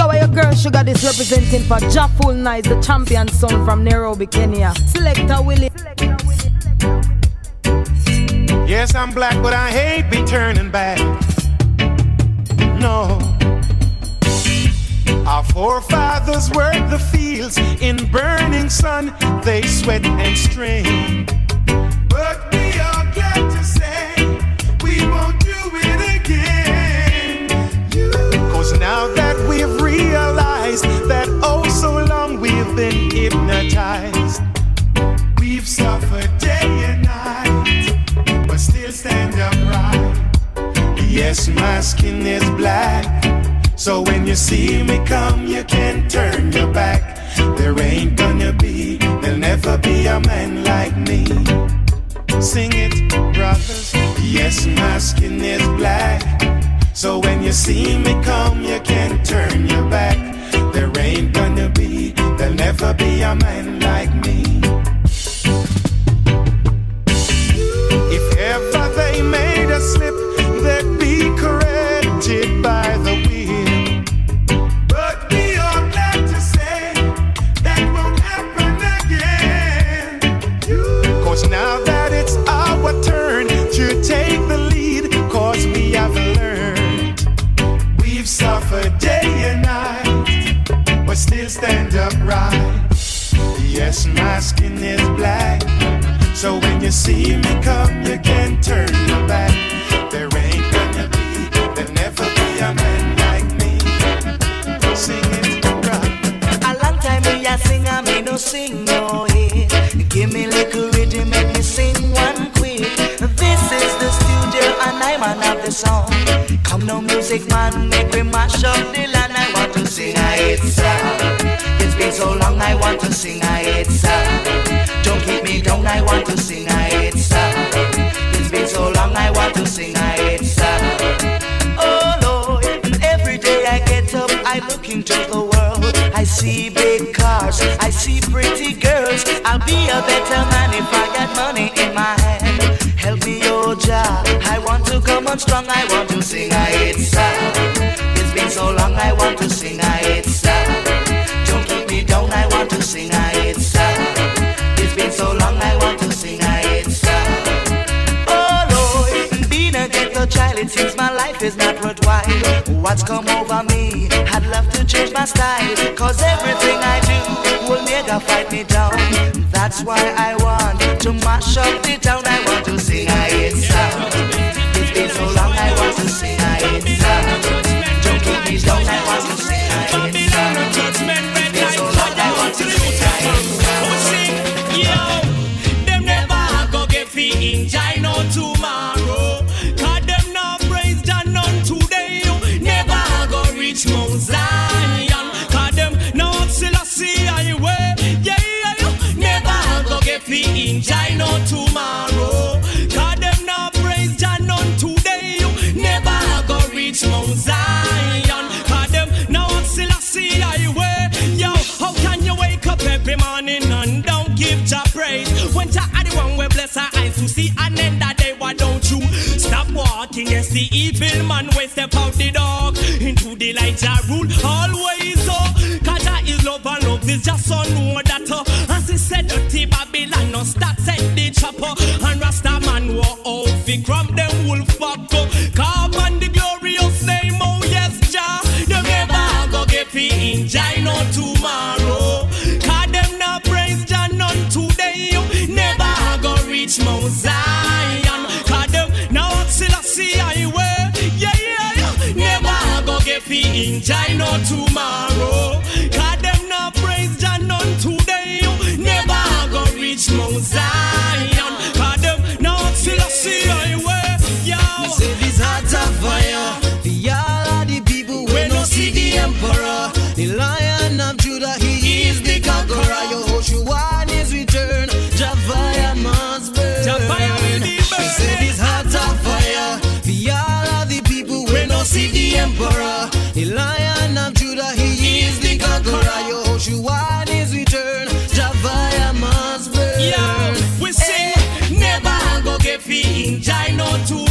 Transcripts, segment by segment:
Yo, where your girl Sugar this representing for Jaful Nice, the champion son from Nairobi, Kenya. Selector Willie. Yes, I'm black, but I hate be turning back. No. Our forefathers worked the fields in burning sun, they sweat and strain. But we are glad to say we won't do it again. Cause now that Yes, my skin is black. So when you see me come, you can turn your back. There ain't gonna be, there'll never be a man like me. Sing it, brothers. Yes, my skin is black. So when you see me come, you can turn your back. There ain't gonna be, there'll never be a man like me. Yes, my skin is black. So when you see me come, you can turn your back. There ain't gonna be, there'll never be a man like me. A long time me a me no sing no hit. Give me little rhythm, make me sing one quick. This is the studio and I man of the song. Come no music man, make me mash up the land. I want to sing a hit song. So long, I want to sing a hit song. Don't keep me down, I want to sing a hit song. It's been so long, I want to sing a hit song. Oh Lord, every day I get up, I look into the world. I see big cars, I see pretty girls. I'll be a better man if I got money in my hand. Help me, oh Jah. I want to come on strong, I want to sing a hit song. It's been so long, I want to sing a hit song. Life is not worthwhile. What's come over me? I'd love to change my style, cause everything I do will nigga fight me down. That's why I want to mash up the town. I the. Jah rule always. Oh, cause Jah is love and love is just so know that. Oh, as he said, dirty Babylon, no start set the chopper and Rasta man walk out. Oh. Fi crumb them wolf back. Oh, fi enjoy no tomorrow. Cause them not praise Jah none today. Never go reach Mount Zion. Cause them now Selassie highway. Yo. Me say this heart of fire. The all of the people when no see the emperor. The lion of Judah, he is the conqueror. Yehoshua on his return. Javaya must burn. Javaya will be Me say this heart of fire. The all of the people when no see the emperor. The lion of Judah, he is the conqueror. Yehoshua on his return. Javaya must burn. Yo, we sing never go get fi enjoy no tomorrow.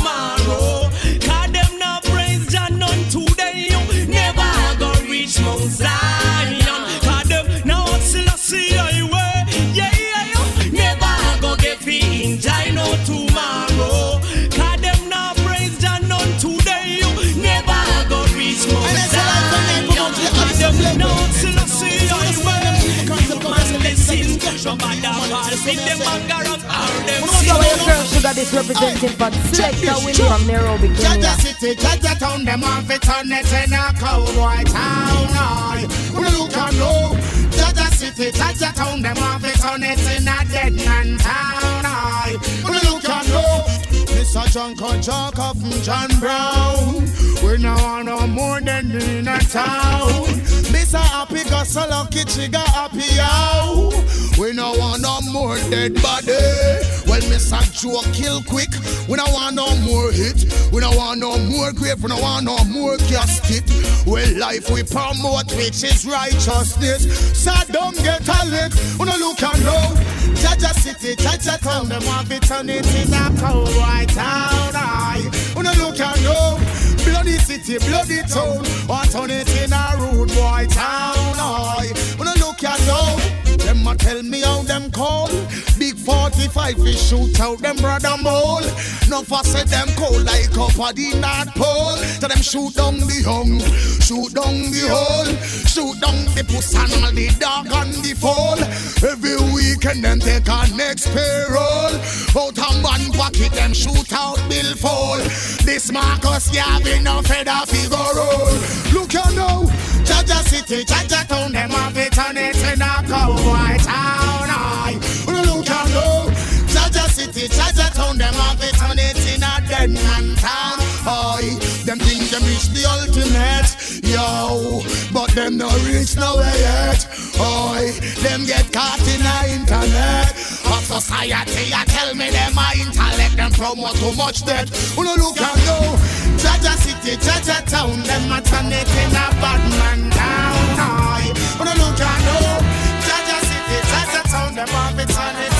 Listen. Nobody false if them up or them girl Sugar this representing for Selector Winnie from Nairobi, Kenya. Jaja City, Jaja Town, them off it on it in a cowboy town. You look and know, Jaja City, Jaja Town, them off it on it in a dead man town. Aye. When you look and know, Mr. John Conchaka from John Brown. We now want no more than in a town. Mr. Happy got so lucky, she got happy out. We no want no more dead body. Well, Mr. Joe kill quick. We no want no more hit. We no want no more grave. We no want no more casket. Well, life we promote, which is righteousness. So don't get a lick. We no look and know. Jaja City, Jaja Town, them want to turn it in a cowboy town. Aye. We no look and know. Bloody city, bloody town. Want turn it in a rude boy town. Aye. We no look and know. Them a tell me how them call. Big 45 fi shoot out them brother mole. No for say them cold like up at the North Pole. Tell them shoot down the young, shoot down the hole, shoot down the puss and all the dog and the fall. Every weekend them take our next payroll. Out a man pocket them shoot out bill fall. This Marcus Garvey no feather figure roll. Look you now, Jaja City, Jaja Town, them have it on it in a cowboy town. Aye. Jaja City, Jaja Town, them have it on it in a dead man town. Aye. Them think them reach the ultimate, yo, but them no reach nowhere yet. Aye. Them get caught in the internet. Of society, I tell me them a intellect, them promote too much debt. Who no look and know, Jaja City, Jaja Town, them a turn it in a bad man town. Aye. Who no look and know, Jaja City, Jaja Town, them a be turn it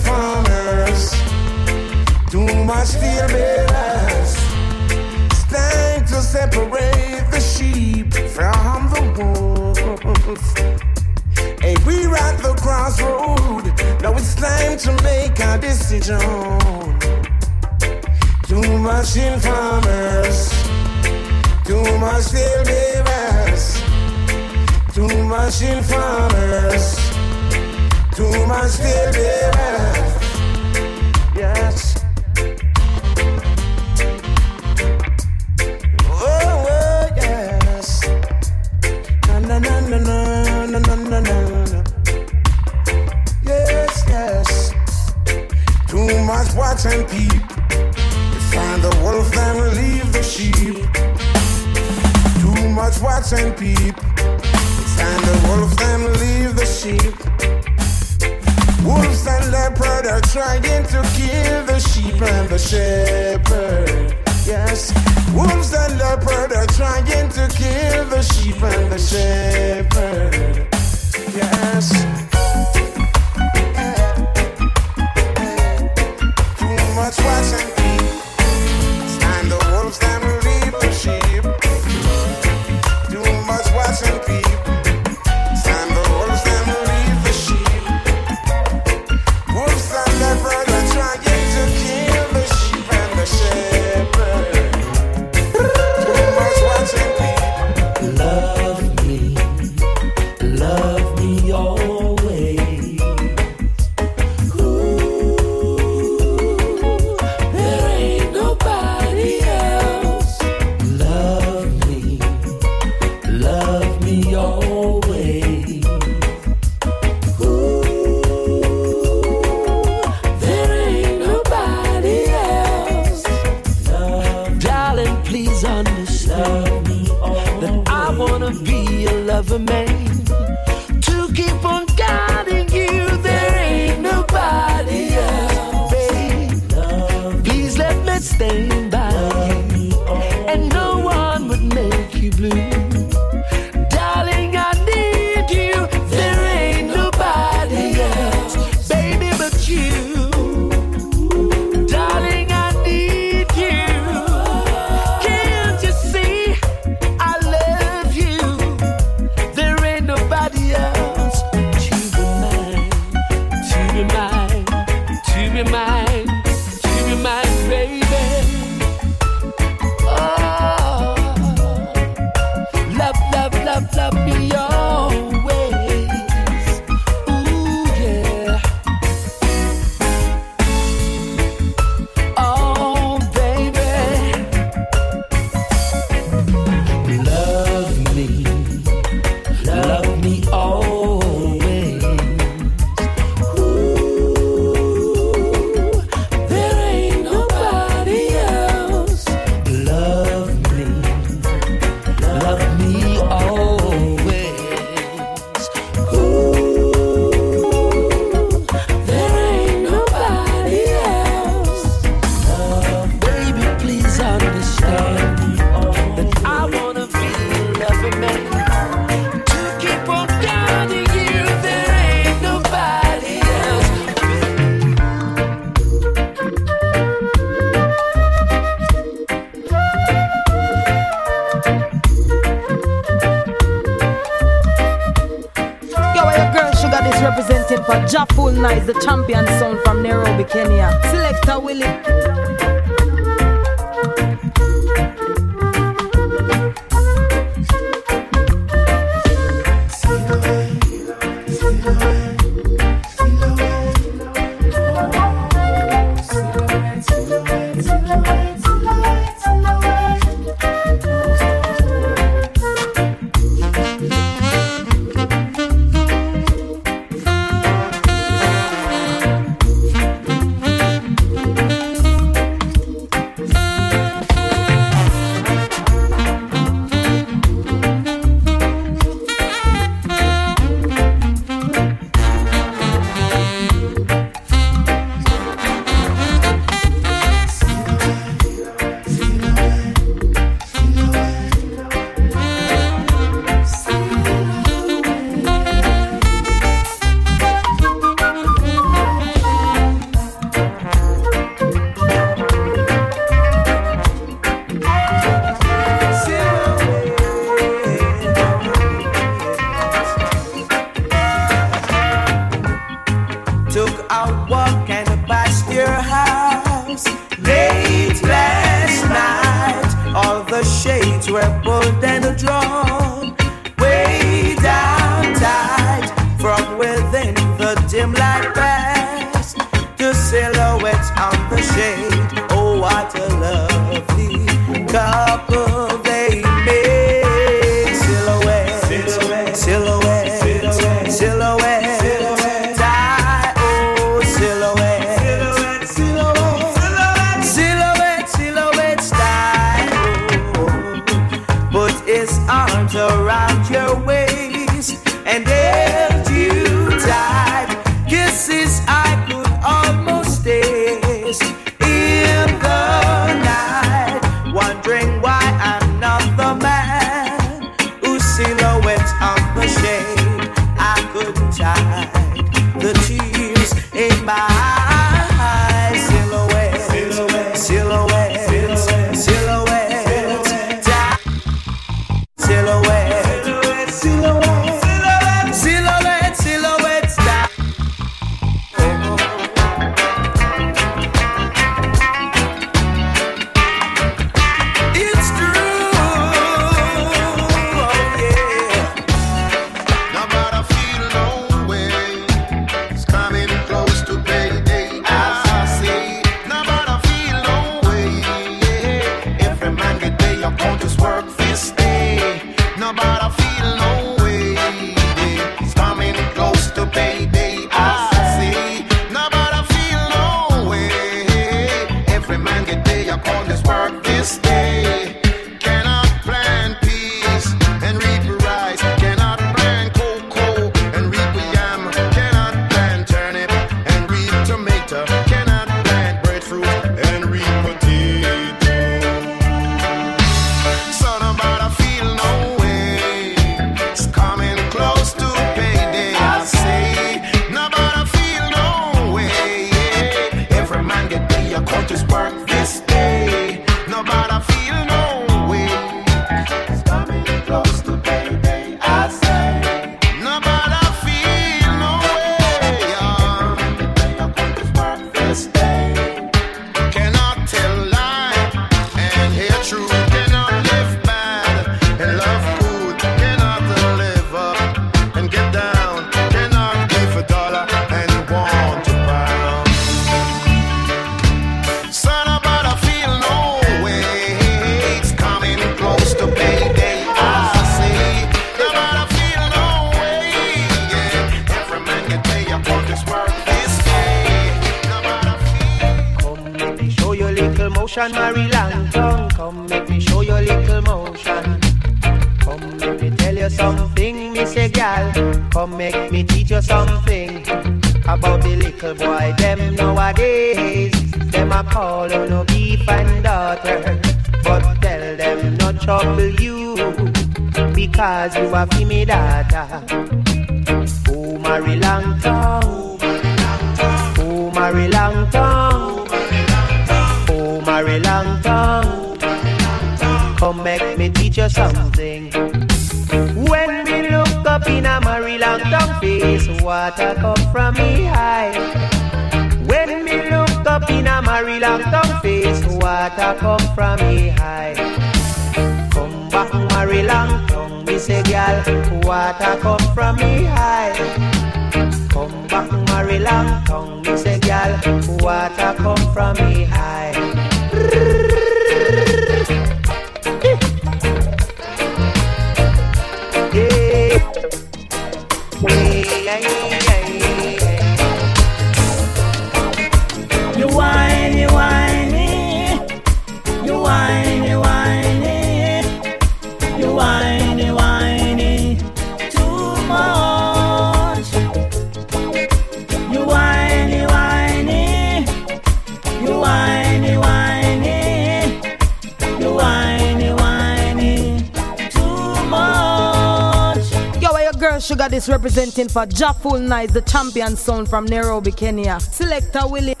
waiting for Jaful Nice, the champion song from Nairobi, Kenya. Selector Willie.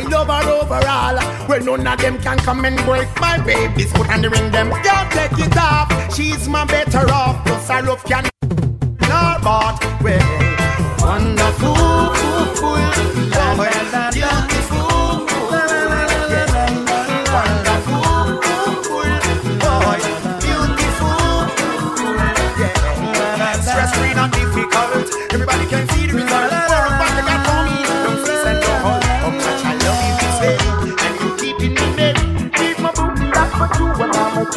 I love her overall. Well, none of them can come and break my baby's foot and ring them. Can't take it off. She's my better off. Plus I love can not but well. Wonderful. Oh, well,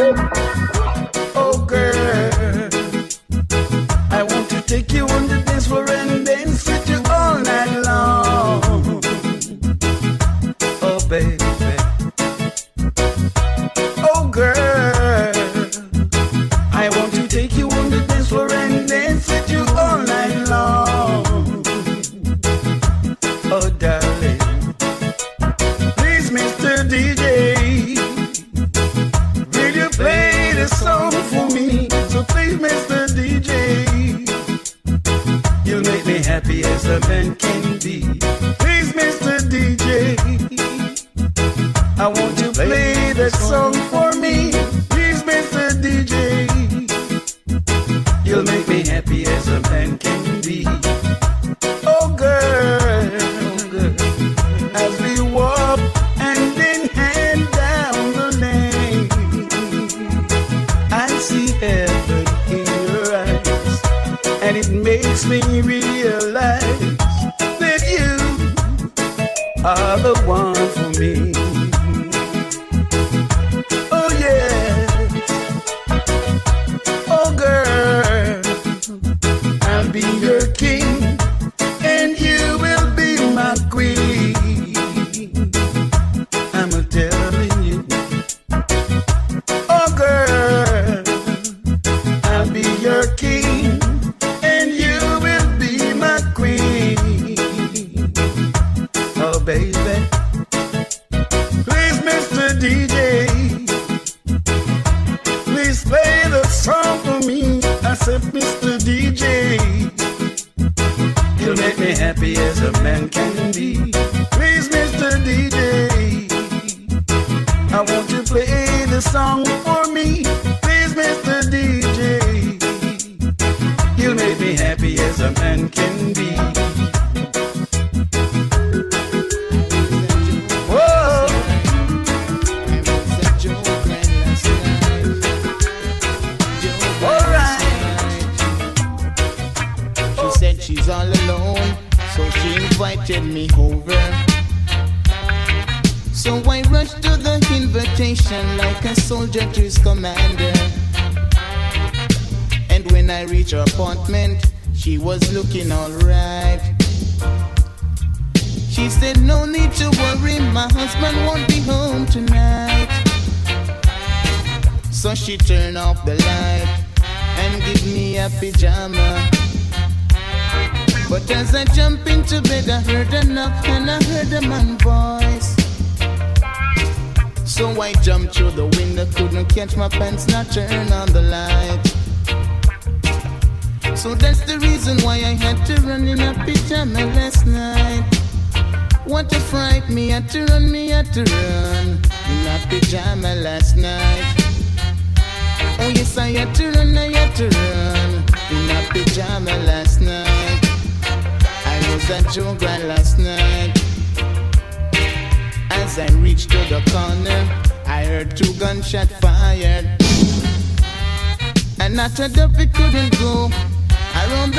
Woo!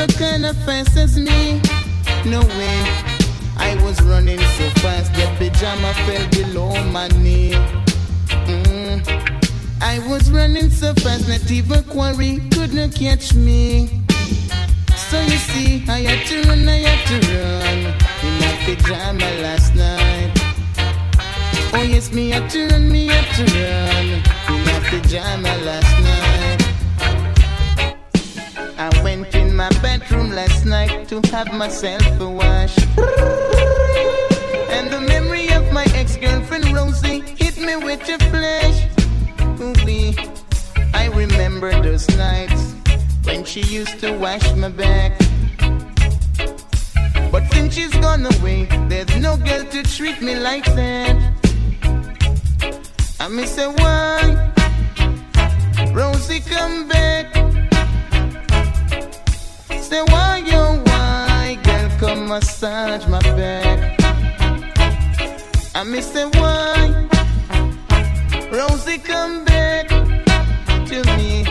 The kind of fast as me. No way. I was running so fast that pajama fell below my knee. Mm. I was running so fast that even quarry couldn't catch me. So you see, I had to run, I had to run in my pajama last night. Oh yes, me had to run, me had to run in my pajama last night. I went in my bedroom last night to have myself a wash. And the memory of my ex-girlfriend Rosie hit me with a flash. Ooh-wee. I remember those nights when she used to wash my back. But since she's gone away, there's no girl to treat me like that. I miss say why, Rosie come back. Say why, yo, why, girl, come massage my back. I miss say why, Rosie come back to me.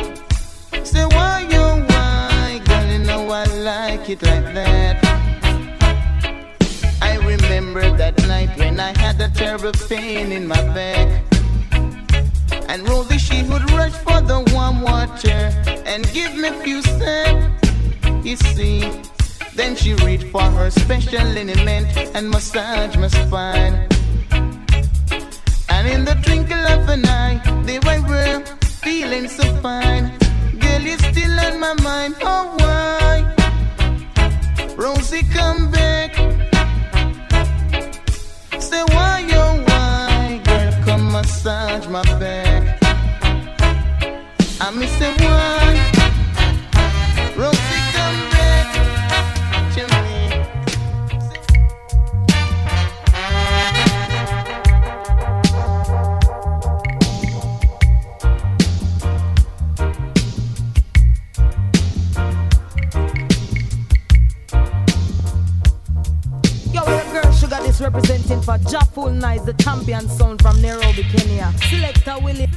Say why, yo, why, girl, you know I like it like that. I remember that night when I had a terrible pain in my back. And Rosie, she would rush for the warm water and give me few steps. You see, then she reached for her special liniment and massage my spine. And in the twinkle of an eye, there I were, feeling so fine. Girl, you're still on my mind. Oh, why? Rosie, come back. Say why, oh, why? Girl, come massage my back. I miss say representing for Jaful Nice, the champion sound from Nairobi, Kenya. Selector Willie.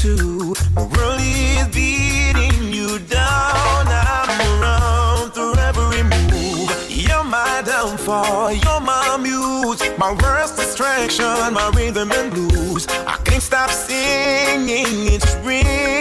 too. The world is beating you down. I'm around through every move. You're my downfall. You're my muse. My worst distraction. My rhythm and blues. I can't stop singing. It's real.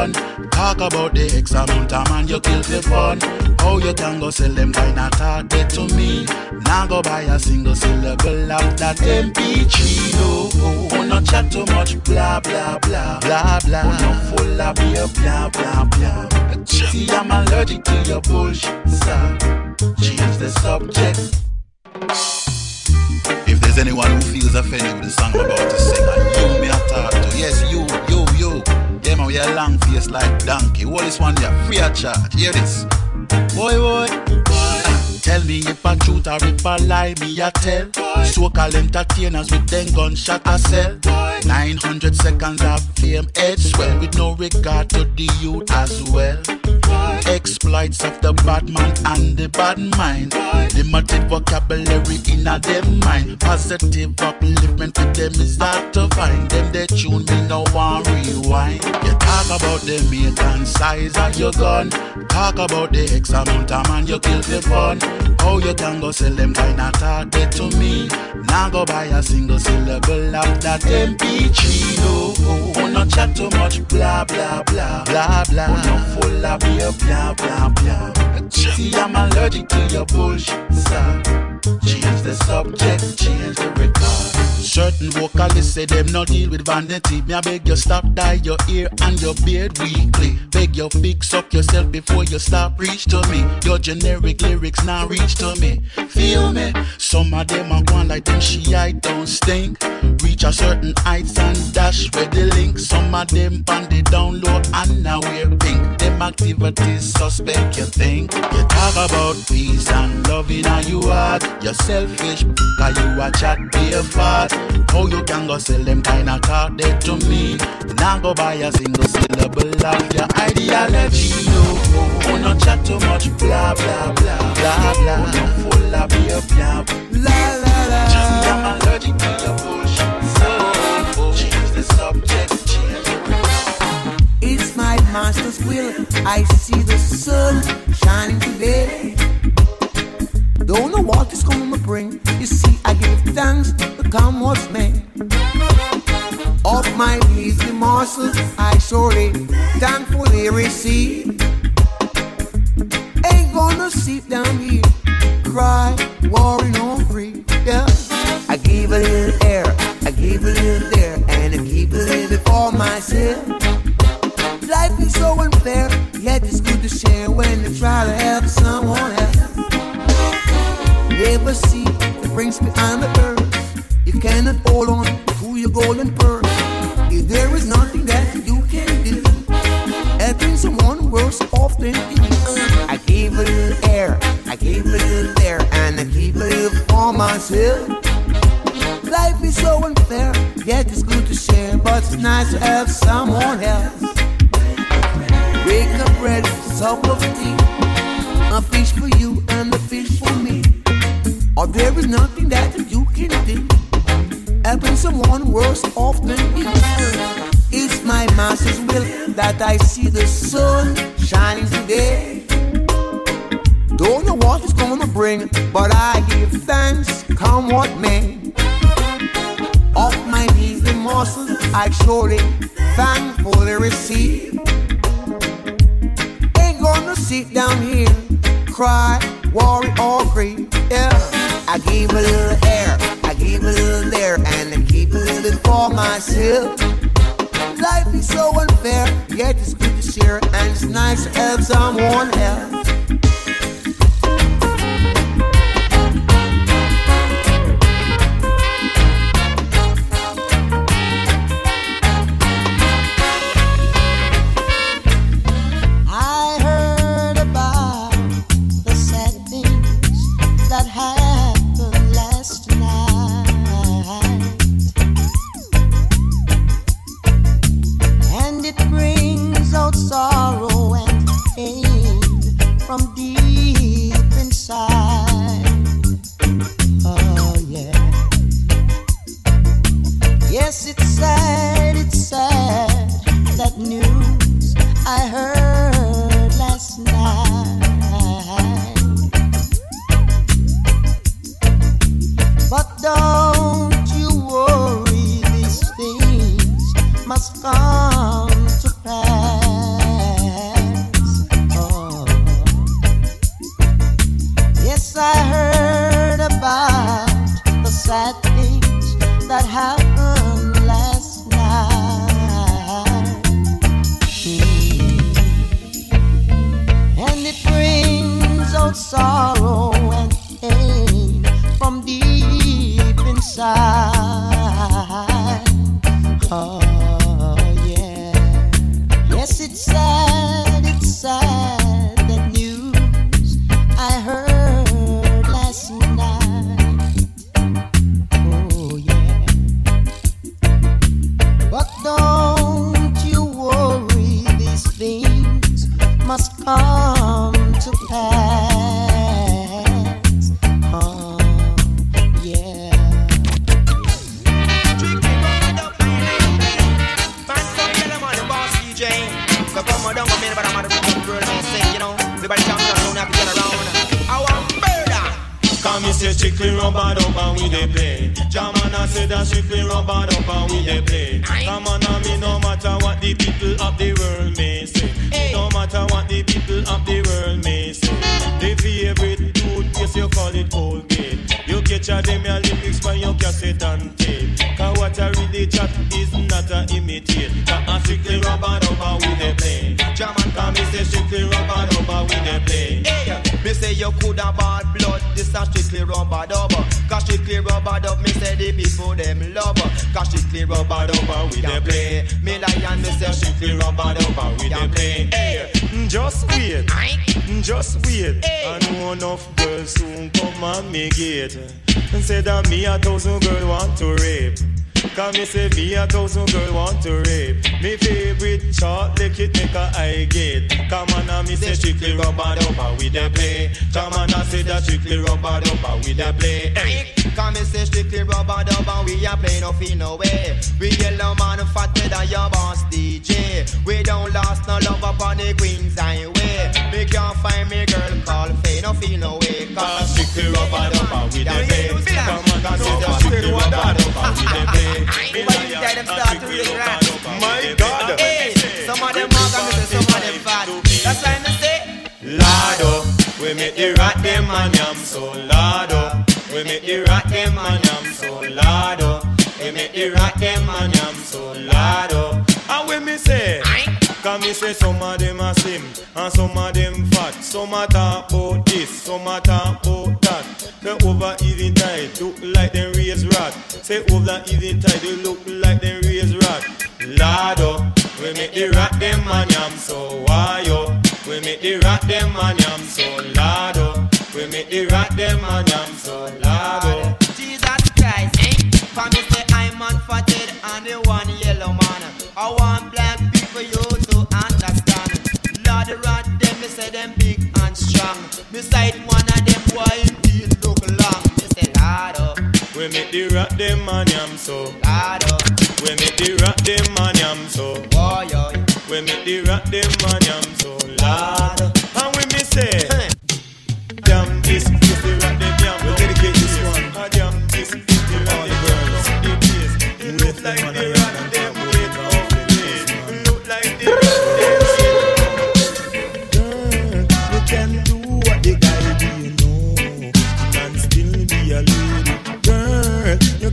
Gun. Talk about the X amount of man you kill for fun. How you can go sell them kind of talk that to me? Now go buy a single syllable of that MP3. No, oh, no chat too much. Blah blah blah blah blah. Oh, no full of beer. Blah blah blah. See, I'm allergic to your bullshit, sir. Change the subject. If there's anyone who feels offended with the song I'm about to sing, and you me a talk to, yes, you, you, man, you're long face like donkey. What is one there? Free of charge. Hear this. Boy, boy. Tell me if a truth or if a lie, me a tell. So-called entertainers with them gunshot I sell. 900 seconds of fame, head swell with no regard to the youth as well. Exploits of the bad man and the bad mind. Limited vocabulary in a them mind. Positive upliftment with them is hard to find. Them they tune me no one rewind. You talk about the make and size of your gun. Talk about the X amount of man you kill for fun. How you can go sell them kind of talk that to me? Now go buy a single syllable of that MP3. No, oh, no chat too much. Blah blah blah blah blah. Oh, no full of beer. Blah blah blah. See, I'm allergic to your bullshit, sir. Change the subject, change the record. Certain vocalists say them no deal with vanity. Me I beg you stop dye your ear and your beard weekly. Beg you fix up yourself before you stop reach to me. Your generic lyrics now reach to me. Feel me? Some of them are going like them she I don't stink. Reach a certain heights and dash where the link. Some of them band it down low and now we're pink. Them activities suspect you think. You talk about peace and loving and you heart. You're selfish, cause you a chat fart. How you can go sell them kind of talk dead to me? Now go buy a single syllable of your ideology. No, oh, no chat too much. Blah blah blah blah blah. Oh, no full of beer. Blah la la la. Just I'm allergic to your bullshit. So change the subject. Change It's my master's will. I I give thanks to come what's made. Of my easy morsels, I surely thankfully receive. Ain't gonna sit down here, cry, worry, no free. Yeah, I give a little air, I give a little there, and I keep a little for myself. Life is so unfair, yet it's good to share when you try to help hold on to your golden purse. If there is nothing that you can do, helping someone worse off than you. I keep a little air, I keep a little there, and I keep a little for myself. Life is so unfair, yet it's good to share, but it's nice to have someone else. Wake up bread, sup of tea, a fish for you and a fish for me. Or there is nothing someone worse off than you. It's my master's will that I see the sun shining today. Don't know what it's gonna bring, but I give thanks, come what may. Off my knees and muscles, I surely thankfully receive. Ain't gonna sit down here, cry, worry, or grieve. Yeah, I give a little myself. Life is so unfair, yet it's good to share, and it's nice to help someone else. I'm out of the world, man. Say, you know, everybody come down, don't have to get around. I want murder. Come me say strictly rubber dub and we dey play. Jaman I say that strictly rubber dub and we play. Come on and me no matter what the people of the world may say. No matter what the people of the world may say. The favorite toothpaste you call it Colgate. You catch a them your lyrics by your cassette and tape. Cause what I really chat is not a imitate. Cause a strictly rubber dub and we play. Me say strictly rubber dub and we dey play. Hey, me say you coulda bad blood, this a strictly rubber dub. Cause strictly rubber dub, me say the people them love. Cause strictly rubber dub, we dey play. Me lion, me say strictly rubber dub, we dey play. Hey, mm, just wait, mm, just wait. I know enough girls soon come on me gate and say that me a thousand girl want to rape. Cause me say me a thousand girl want to rape. Me favorite short lick it make a eye gate. Come on and me say strictly rubber dubber we dey play. Come on and say that strictly rubber dubber we dey play. Hey. Come and say strictly rubber dub we a play no feel no way. We yellow man fatter than your boss DJ. We don't lost no love up on the Queens Highway. Me can't find me girl call Faye no feel no way. Cause strictly rubber dub and we dey play. Come on and say that strictly rubber dub and we dey play. Rubber dub and we dey play. Hey, some of them say some of them fat. That's why me say. Lado, we make the rat them yam so lado. We make the rat them and yam so lado. We make the rat them and yam so lado. And when me say, Cause me say some of them are slim and some of them fat. Some a talk about this, some a talk about that. The over eating tide look like them raised rat. Say over eating tide they look like them raised rat. Lado, we make the rat them and yam so why yo? We make the rat them and yam so lado. We make the rat them and yam so lado. Jesus Christ, eh? Strong. Beside one of them boy he look long. Me say Lord We make the rat them and yam so Lord We make the rat them and yam so Boy, oh. We make the rat them and yam so lado. And we me say,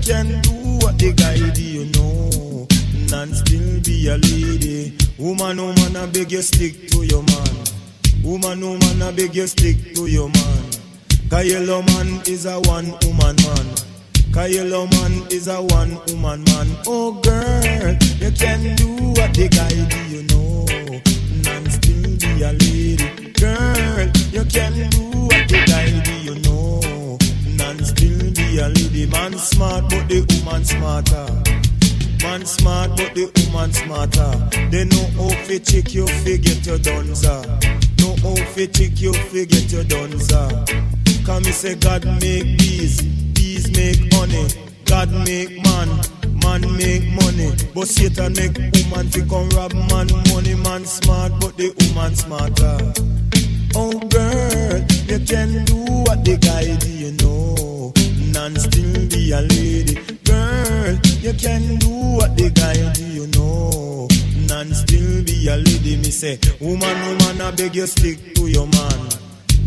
can do what the guy do, you know, and still be a lady. Woman, woman, I beg you stick to your man. Woman, woman, I beg you stick to your man. Yellow man is a one woman man. Yellow man is a one woman man. Oh girl, you can do what the guy do, you know, and still be a lady. Girl, you can do a lady. Man smart, but the woman smarter. Man smart, but the woman smarter. They know how to check you, forget your dunza. Know how to check you, forget your dunza. Come me say God make bees, bees make honey. God make man, man make money. But Satan make woman fi come rob man money. Man smart, but the woman smarter. Oh girl, you can do what the guy do, you know, and still be a lady. Girl, you can do what the guy do, you know, and still be a lady. Me say, woman, woman, I beg you stick to your man.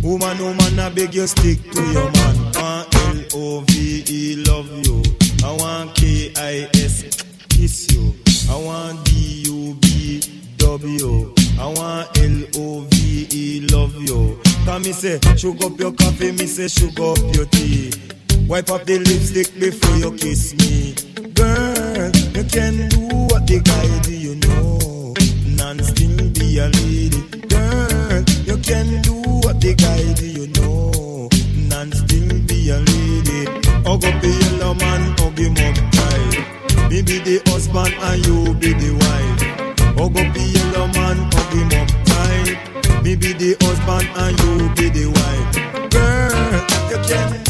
Woman, woman, I beg you stick to your man. L-O-V-E, love you. I want K-I-S, kiss you. I want D-U-B-W. I want L-O-V-E, love you. Come me say, sugar up your coffee, me say, sugar up your tea. Wipe up the lipstick before you kiss me. Girl, you can do what the guy do, you know. And still be a lady. Girl, you can do what the guy do, you know. And still be a lady. Hug up the yellow man, hug him up tight. Me be the husband and you be the wife. Hug up the yellow man, hug him up tight. Me be the husband and you be the wife. Girl, you can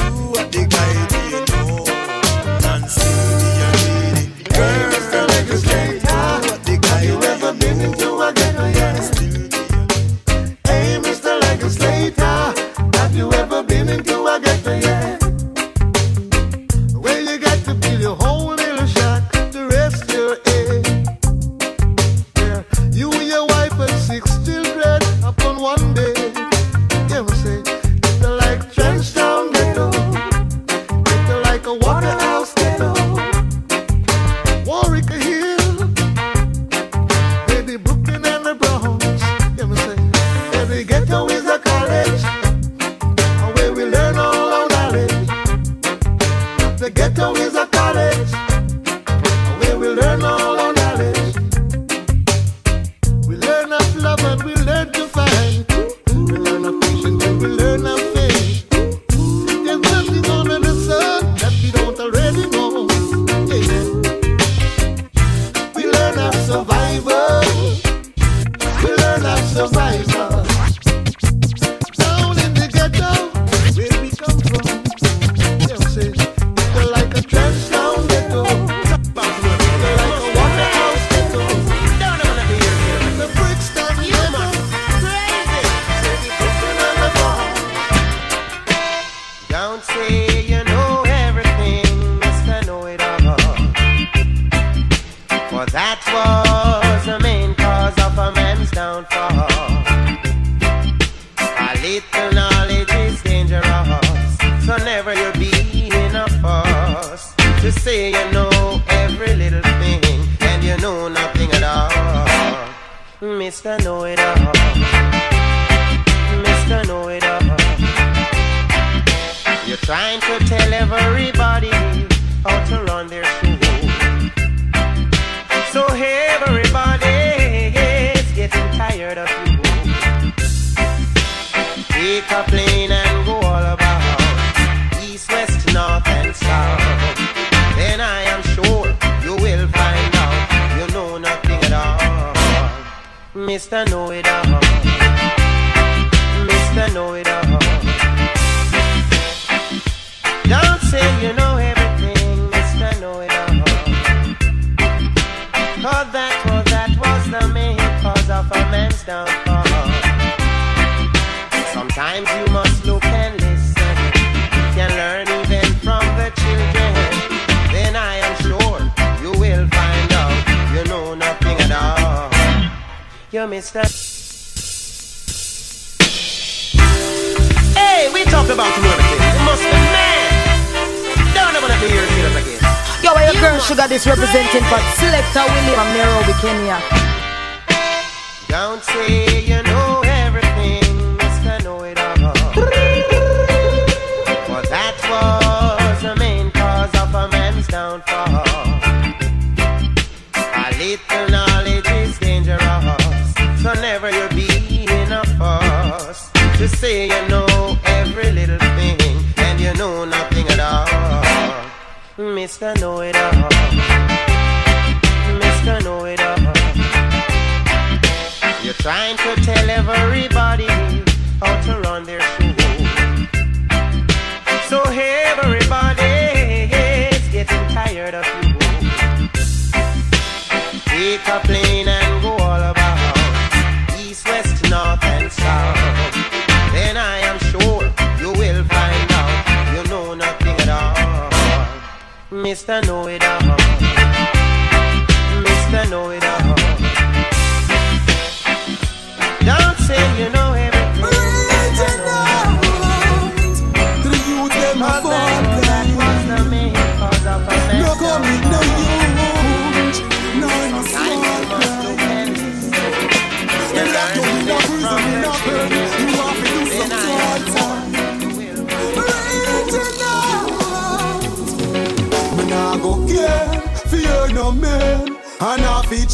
Sugar this representing for Selector Willie from Nairobi, Kenya. Don't say you know everything, Mr. Know It All. For that was the main cause of a man's downfall. A little knowledge is dangerous, so never you be in a fuss to say you know every little thing and you know nothing at all. Mr. Know It All. Trying to tell everybody how to run their show. So everybody is getting tired of you. Take a plane and go all about east, west, north, and south. Then I am sure you will find out you know nothing at all. Mr. Know It All.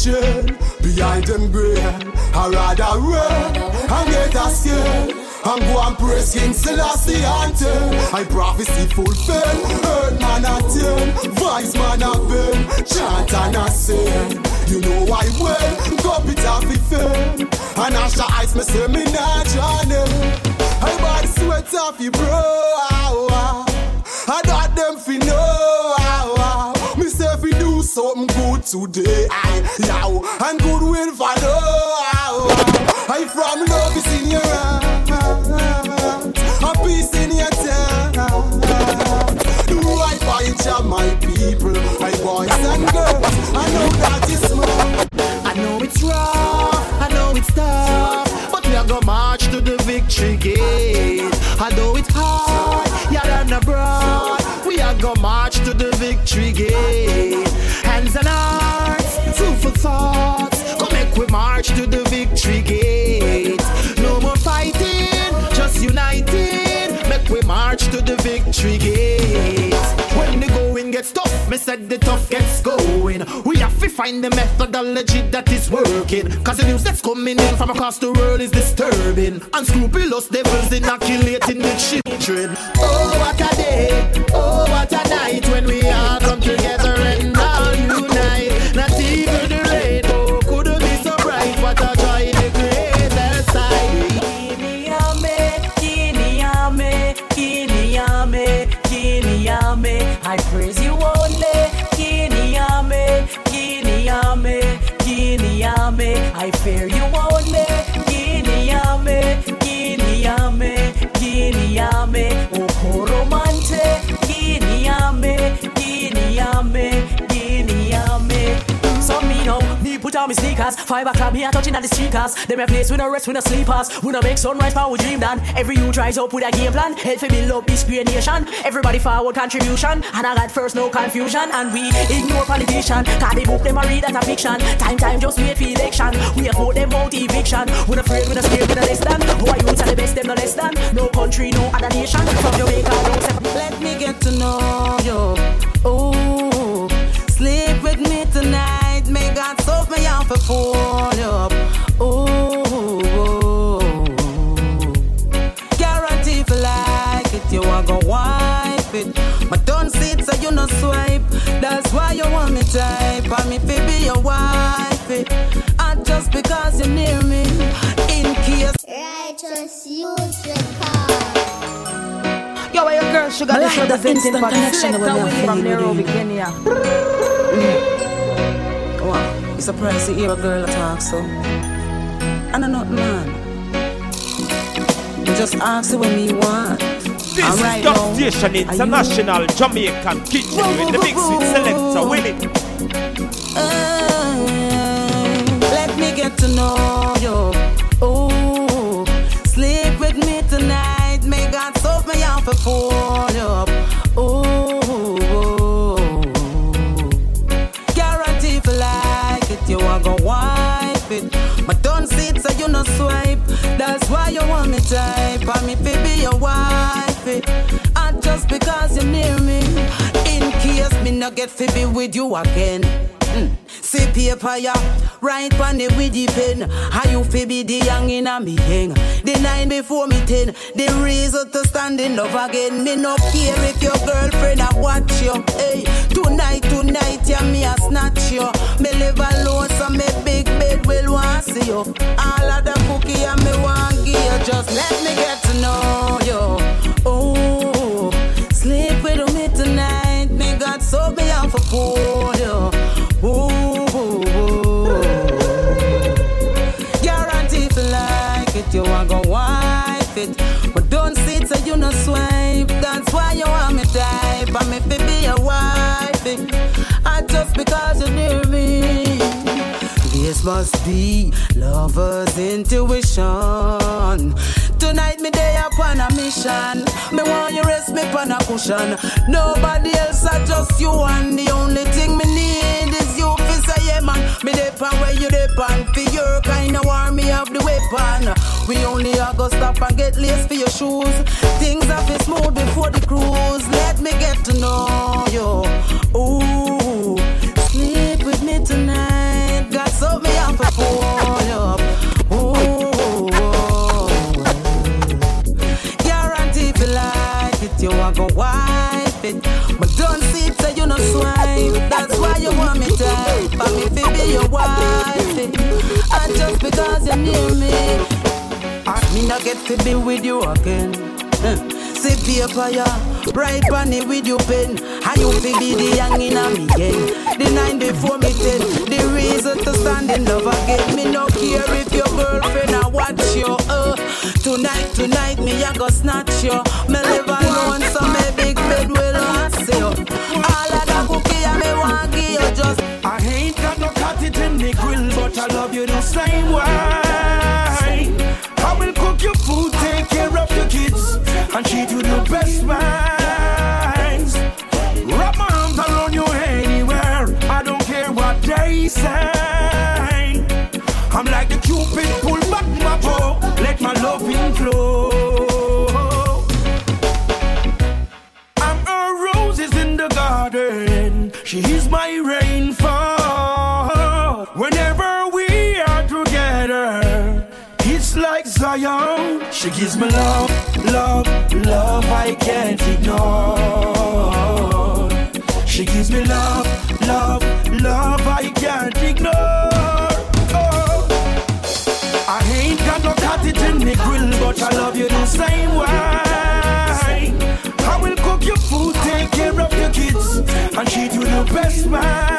Chain. Behind them grain, I rather run and get a scale. And go and praise King Selassie until I prophecy fulfill. Earn man a ten, voice man a pen, chant and a sing. You know I will, cup it off it fail. And after ice me say me not journey. I body sweat off you bro. I got them fi know. Today. I yow and good will follow. I from love is in your heart, a peace in your town. Do by each of my people, my boys and girls. I know that is smart. I know it's rough, I know it's tough, but we are gonna march to the victory gate. I know it's hard, yeah, than abroad. We are gonna march to the victory gate. Hands and hearts, for thoughts. Come make we march to the victory gate. No more fighting, just united. Make we march to the victory gate. When the going gets tough, me said the tough gets going. We have to find the methodology that is working. Cause the news that's coming in from across the world is disturbing. Unscrupulous devils inoculating the children. Oh, what a day, oh, what a night when we all me my sneakers. Five o'clock, me a touching at the speakers. Them a place with no rest, with no sleepers. We no make sunrise, but we dream done. Every youth rise up with a game plan. Help to build up this great nation. Everybody forward contribution. And I got first, no confusion. And we ignore politician. Cause the book them a read as a fiction. Time, time, just wait for election. We a vote them out eviction. We no afraid, we no scared, we no less than. Who are youths are the best, them no less than. No country, no other nation. From Jamaica, just because you're near me, in case. Righteous youth Yo, where your girl sugar I this like the instant connection Selector with my from. Nairobi, Kenya. Wow, you surprised to hear a girl talk so. And I not man. You just ask her when me want. This And is right Dub now, Station International Jamaican Kitchen in the mix with Selector Willie. Let me out for pull up. Oh, guarantee if you like it, you are gonna wipe it. But don't see it so you no swipe. That's why you want me type. And me fi be your wife. it. And just because you're near me, in case me no get be with you again. Mm. See paper ya, right on it with the pen. How you fi be the young in a me hang. The nine before me ten. The reason to stand in love again. Me no care if your girlfriend a watch you. Hey, tonight, tonight, yeah, me a snatch you. Me live alone, so me big bed will want see you. All of the cookie and me want give you. Just let me get to know you. Oh, sleep with me tonight. Me soak me out for pull Me. This must be lover's intuition. Tonight me day upon a mission. Me want you rest me upon a cushion. Nobody else, I just you and the only thing me need is you fi say yeah man. Me depend where you depend for your kind of war me have the weapon. We only are go stop and get lace for your shoes. Things have to smooth before the cruise. Let me get to know you. Ooh, tonight. Got something I have to pull up. Guarantee if you it, you are gonna wipe it. But don't see so you no swipe. That's why you want me tight, for me to be your. And just because you're near me, I me not get to be with you again. See paper, yeah, on it with your pen. And you fi be the young in a me again. The nine before me ten, the reason to stand in love again. Me no care if your girlfriend I watch you. Uh, tonight, tonight, me I go snatch you. Me live alone, so me big bed will last you. All of the cookie I me want give you just. I ain't got no it in the grill, but I love you the same way. I will cook your food, and treat you the best wines. Wrap my arms around you anywhere. I don't care what they say. I'm like the cupid, pull back my bow, let my loving flow. I'm a roses in the garden. She is my rainfall. Whenever we are together, it's like Zion. She gives me love, love, love I can't ignore. She gives me love, love, love I can't ignore. Oh. I ain't got no it in the grill, but I love you the same way. I will cook your food, take care of your kids, and treat you the best wines.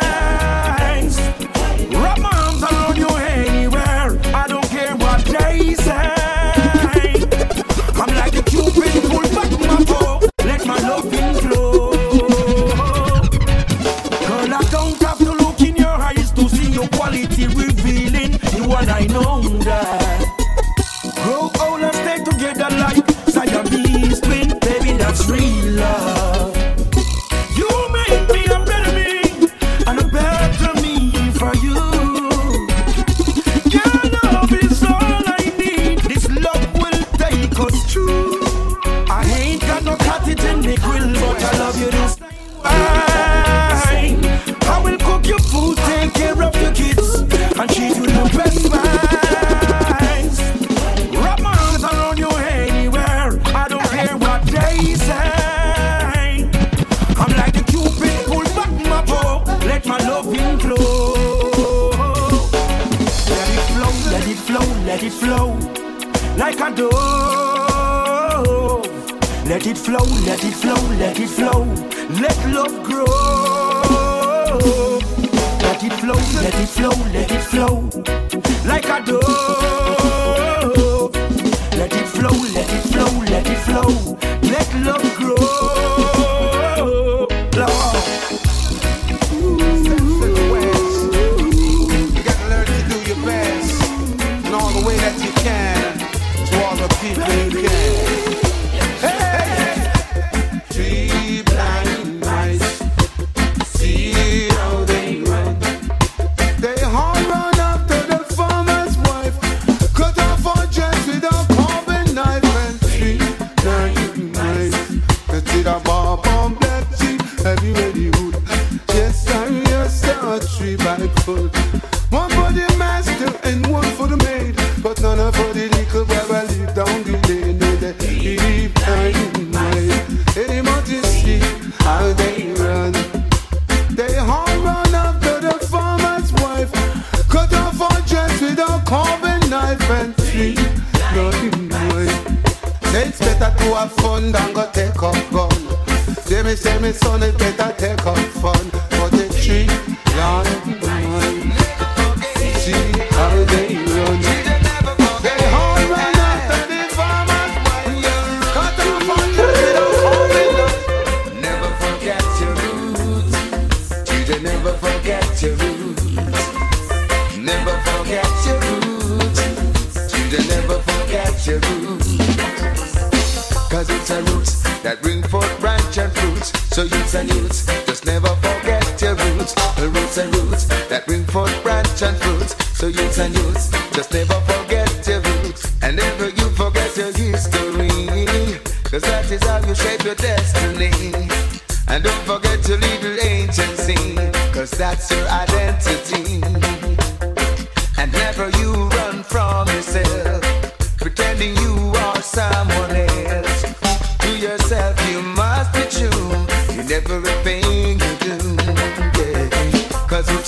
Let it flow, let it flow, let it flow. Let love grow. Let it flow, let it flow, let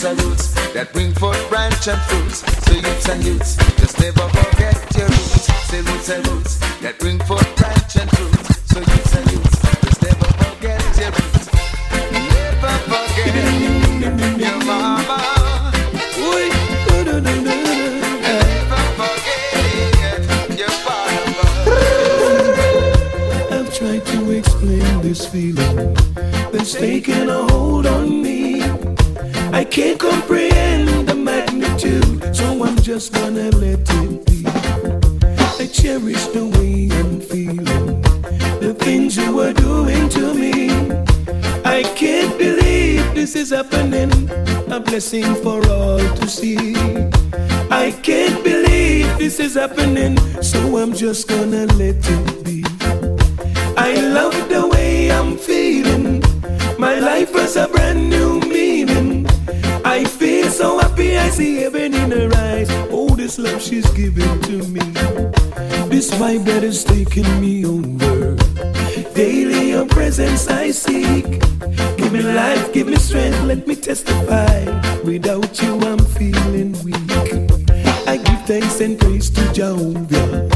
roots are roots that bring forth branch and fruits. So youths and youths, just never forget your roots. Say roots and roots that bring forth branch and fruits. So youths and youths, just never forget your roots. Never forget your mama. Never forget your father. I've tried to explain this feeling that's taken a oh, can't comprehend the magnitude, so I'm just gonna let it be. I cherish the way I'm feeling, the things you are doing to me. I can't believe this is happening, a blessing for all to see. I can't believe this is happening, so I'm just gonna let it be. I love the way I'm feeling. My life has a brand new I see heaven in her eyes. Oh, this love she's giving to me. This vibe that is taking me over. Daily your presence I seek. Give me life, give me strength, let me testify. Without you, I'm feeling weak. I give thanks and praise to Jehovah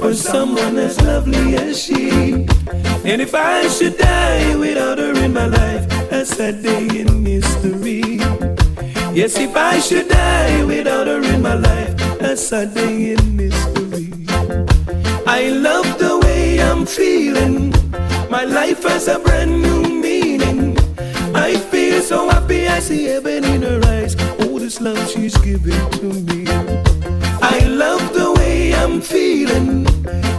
for someone as lovely as she. And if I should die without her in my life, a day in history. Yes, if I should die without her in my life, that's a day in history. I love the way I'm feeling. My life has a brand new meaning. I feel so happy, I see heaven in her eyes. Oh, this love she's giving to me. I love the way I'm feeling.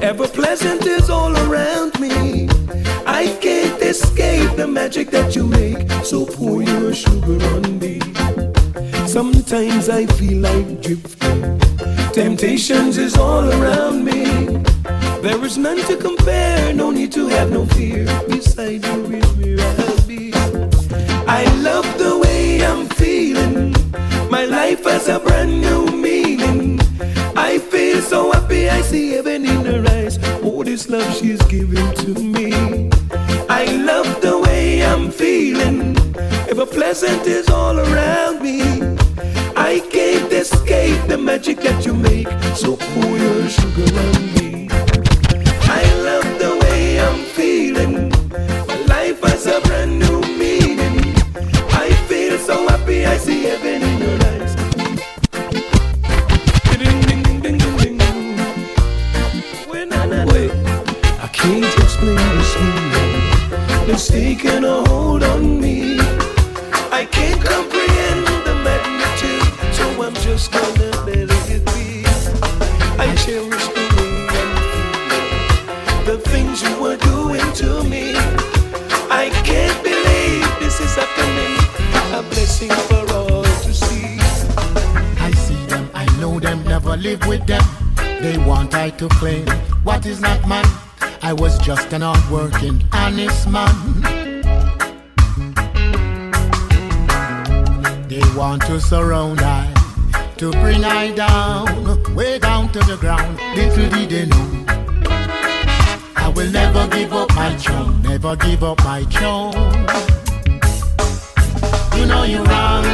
Ever pleasant is all around me. I can't escape the magic that you make. So pour your sugar on me. Sometimes I feel like drifting. Temptations is all around me. There is none to compare, no need to have no fear. Beside you is where I'll be. I love the way I'm feeling. My life has a brand new meaning. I feel so happy, I see heaven in her eyes. Oh, this love she's giving to me. I love the way I'm feeling. Ever pleasant is all around me. I can't escape the magic that you make. So pour your sugar on me. With them. They want I to claim what is not mine. I was just an hard-working, honest man. They want to surround I, to bring I down, way down to the ground. Little did they know. I will never give up my throne, never give up my throne. You know you're wrong,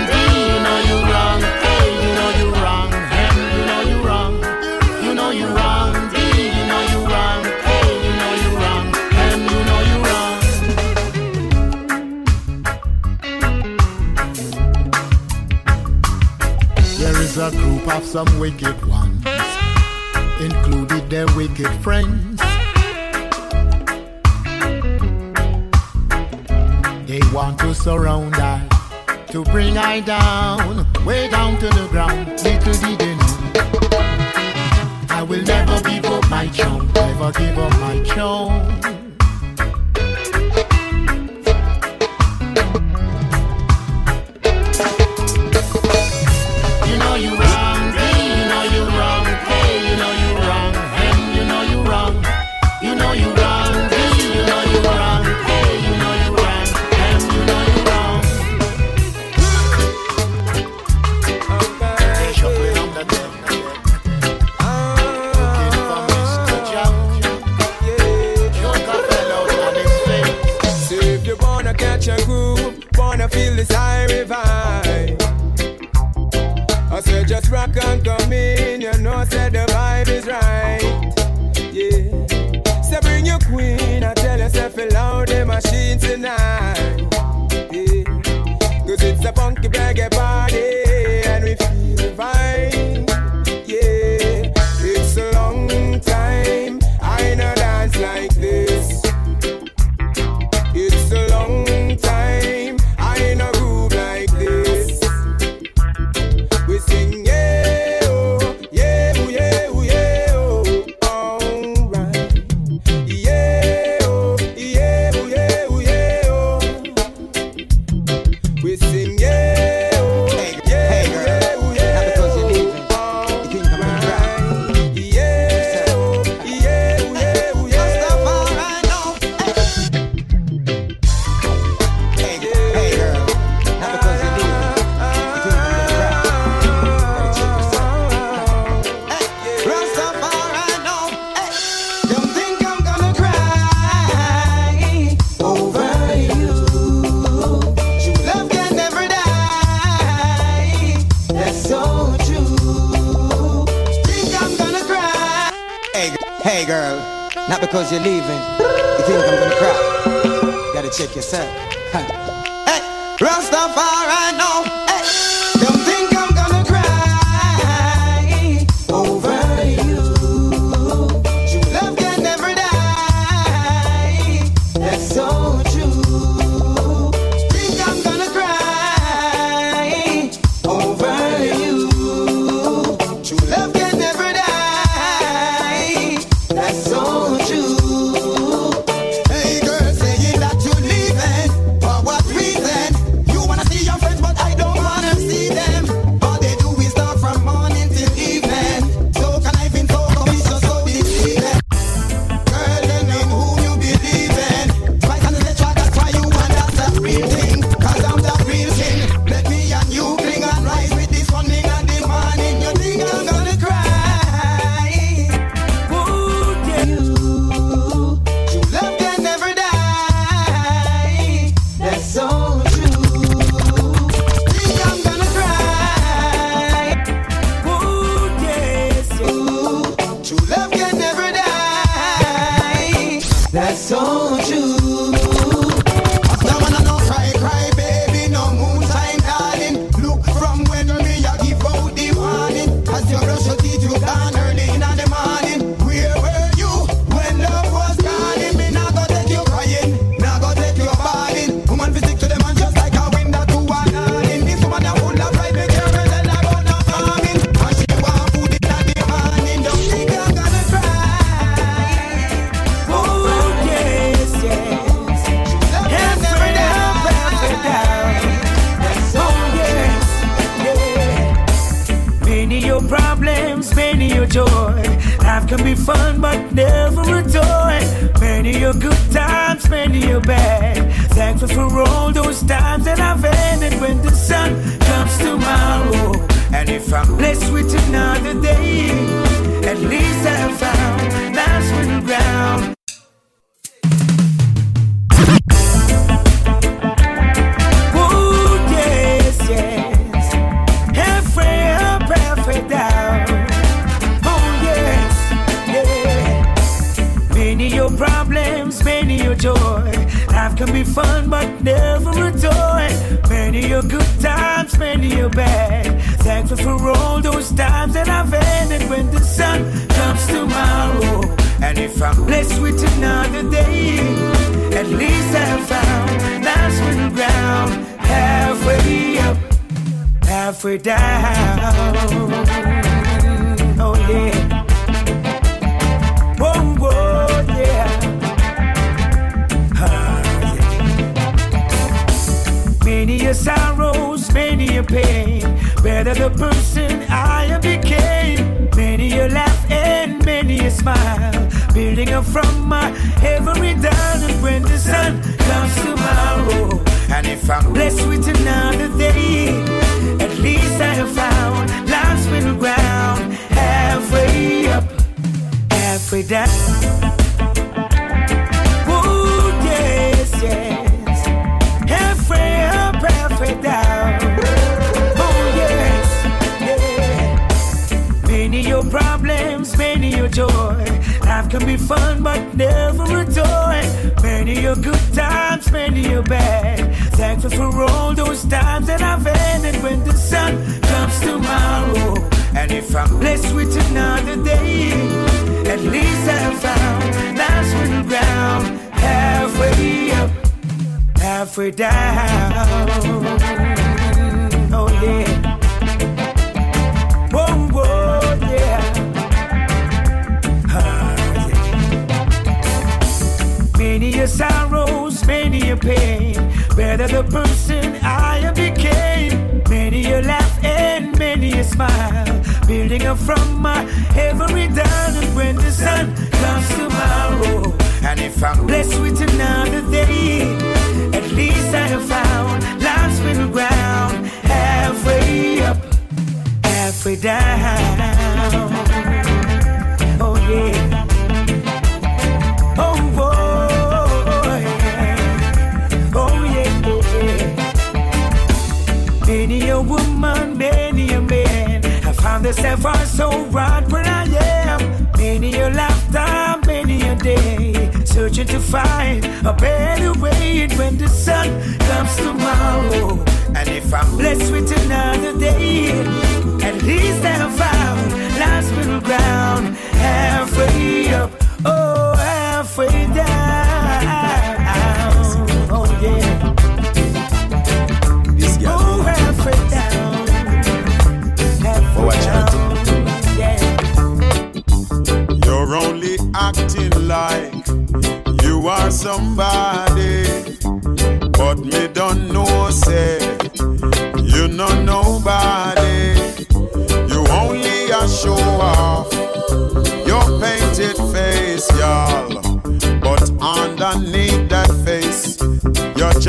some wicked ones, included their wicked friends. They want to surround I, to bring I down, way down to the ground. Little did they know, I will never give up my throne, never give up my throne.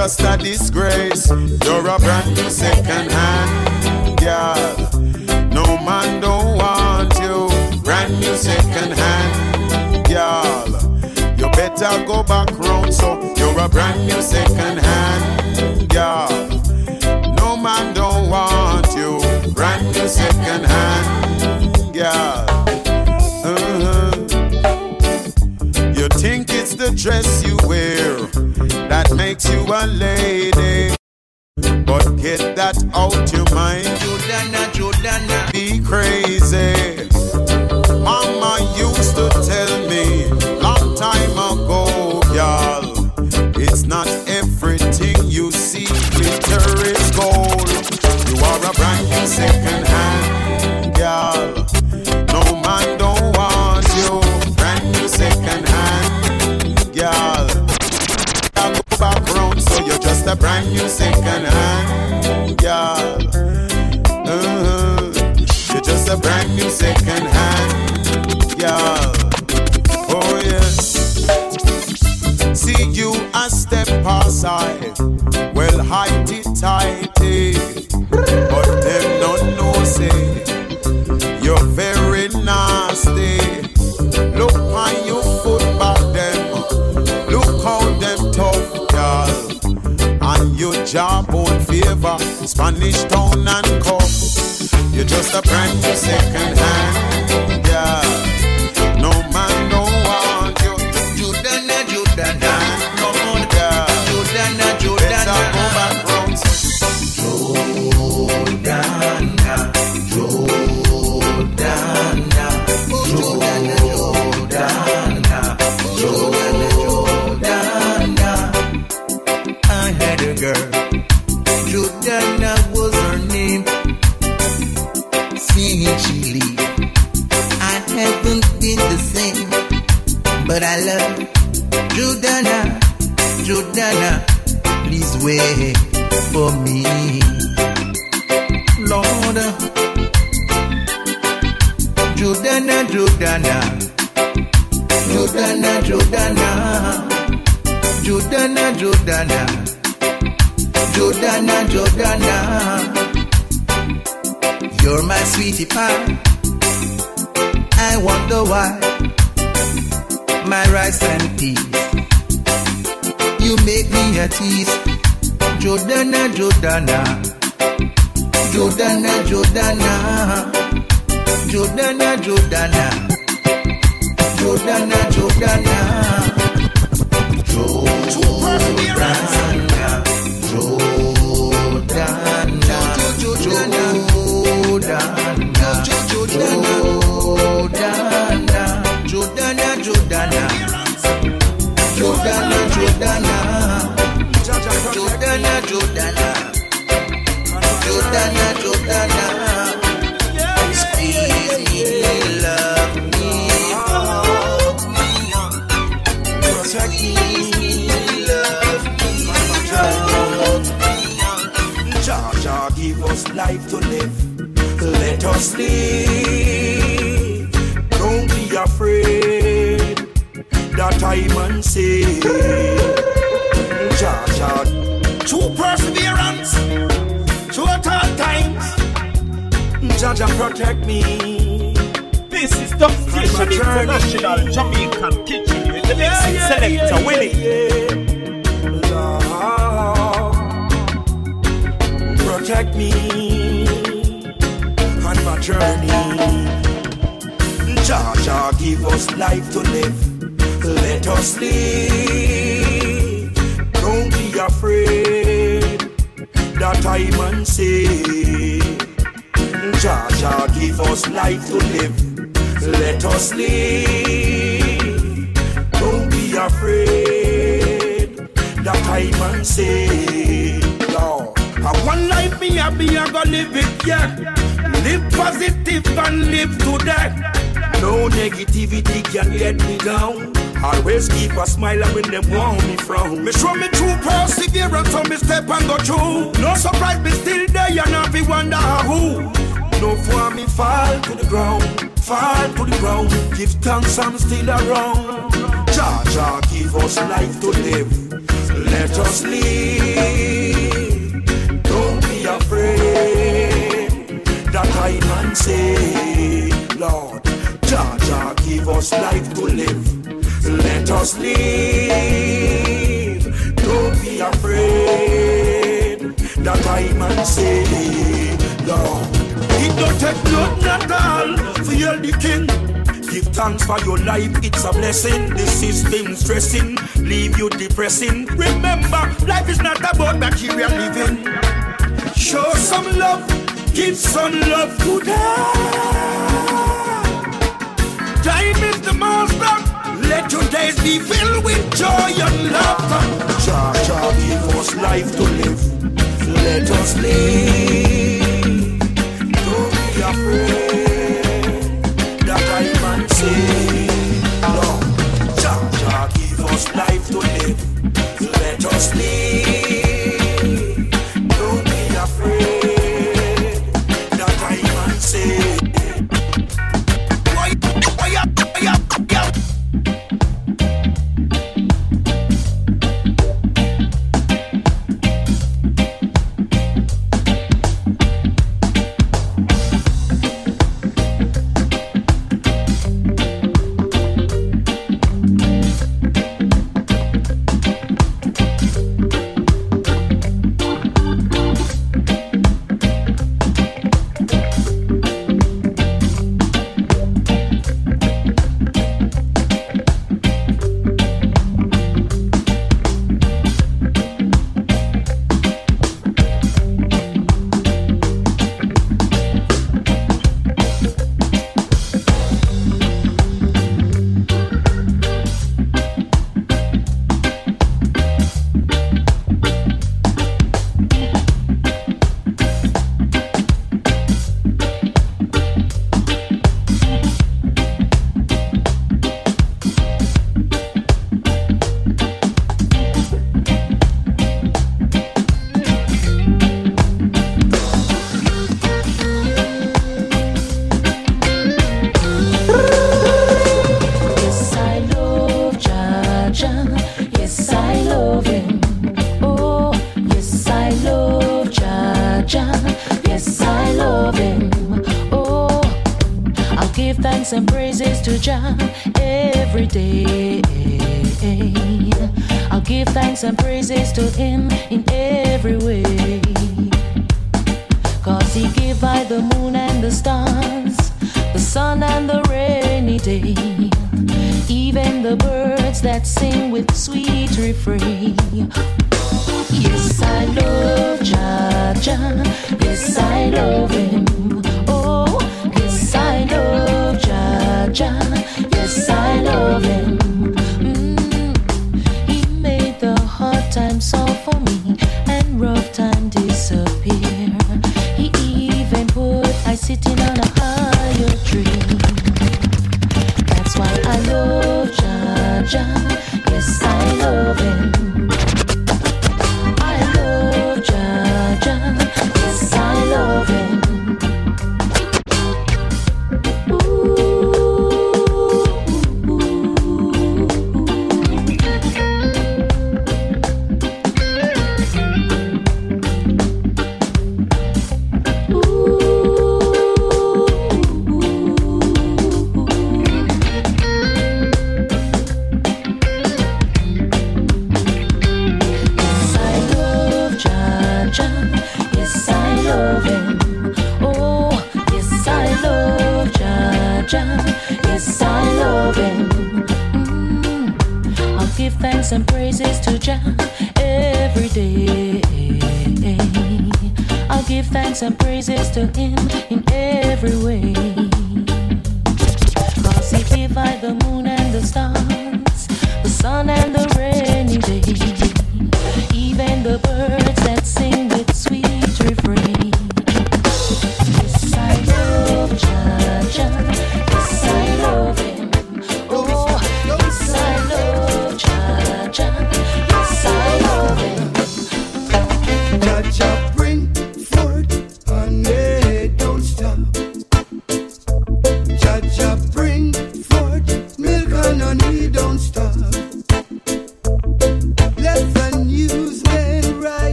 just a disgrace. You're a brand new second hand girl. No man don't want you. Brand new second hand girl. You better go back round so you're a brand new second hand that you a lady. But get that out your mind. Jordana, Jordana. Be crazy. prime to second. original Jamaican kitchen with the mix yeah, yeah, selector yeah, Willie. Yeah, Lord, protect me on my journey. Jah Jah give us life to smile when them want me frown. Me show me true perseverance so me step and go through. No surprise me still there and not be wonder who. No for me fall to the ground, fall to the ground. Give thanks I'm still around. Jah Jah give us life to live. Let us live. Don't be afraid that I man say, Lord. Jah Jah give us life to live. Us live. Don't be afraid that I man say, Lord. It don't take nothing at all for you the king. Give thanks for your life, it's a blessing. The system stressing, leave you depressing. Remember, life is not about material living. Show some love, give some love today. Time is the master. Let your days be filled with joy and laughter. Jah Jah give us life to live. Let us live.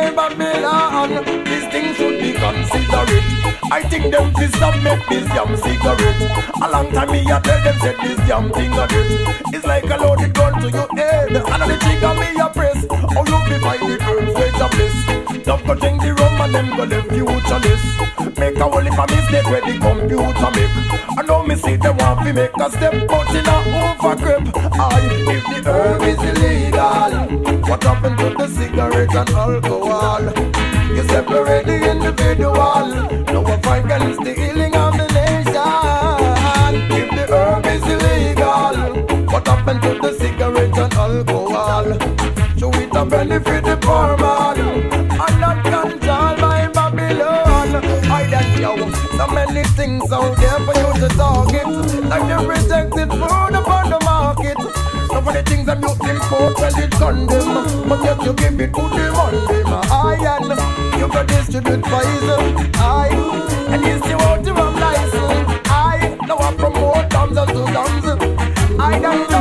By Babylon. This thing should be considerate. I think them fi stop make this damn cigarette. A long time me a tell them said this damn thing a it. It's like a loaded gun to your head. And the trigger me a press. Oh you fi find the earth wait go drink the rum and them go left futureless. Make a whole heap of mistake where the computer make. I know me see them want fi make a step but in a overgrip. I if the herb is illegal, what happened to the cigarette and alcohol? You separate the individual. No one fight against the healing of the nation. If the herb is illegal, what happened to the cigarette and alcohol? So it a benefit the poor many things out there for you to target, like the rejected food upon the market. Some of the things you import, well it condemn But yet you give it to the Monday, my eye And you go distribute poison, I And you still want to run license, I Now I promote thumbs and two thumbs I don't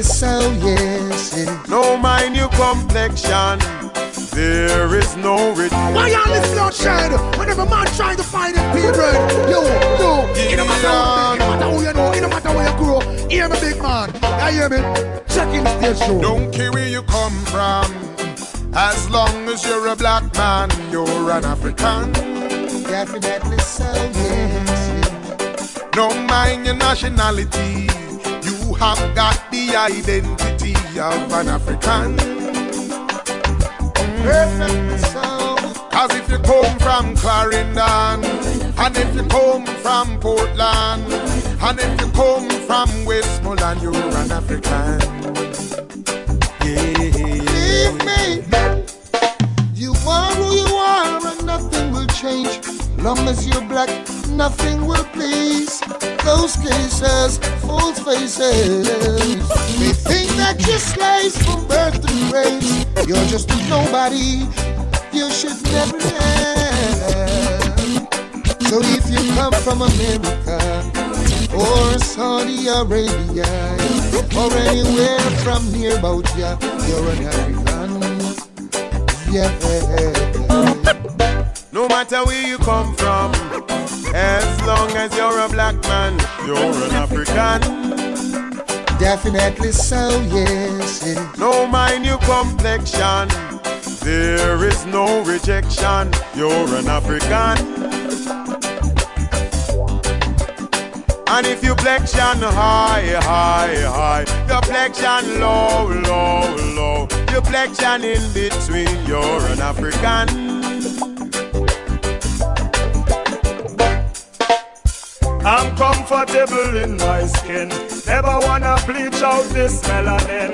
is so, yes, yes. No mind your complexion. There is no return. Why y'all this bloodshed? Whenever man trying to find a people. yo, yo, it don't matter who you know, it don't matter where you grow. Hear me, big man. I hear me. Check Checking the show. Don't care where you come from. As long as you're a black man, you're an African. Definitely so, yes. Don't mind your nationality. You have got the identity of an African. Cause if you come from Clarendon, and if you come from Portland, and if you come from Westmoreland, you're an African. Yeah. Leave me. You are who you are, and nothing will change. Long as you're black, nothing will please. Those cases, false faces. They think that you're slaves from birth to race. You're just a nobody. You should never have. So if you come from America or Saudi Arabia or anywhere from near about ya, you're an African. Yeah. No matter where you come from, as long as you're a black man, you're an African. Definitely so, yes. yes. No mind your complexion, there is no rejection. You're an African. And if you flexion high, high, high, your flexion low, low, low, your flexion in between, you're an African. I'm comfortable in my skin. Never wanna bleach out this melanin.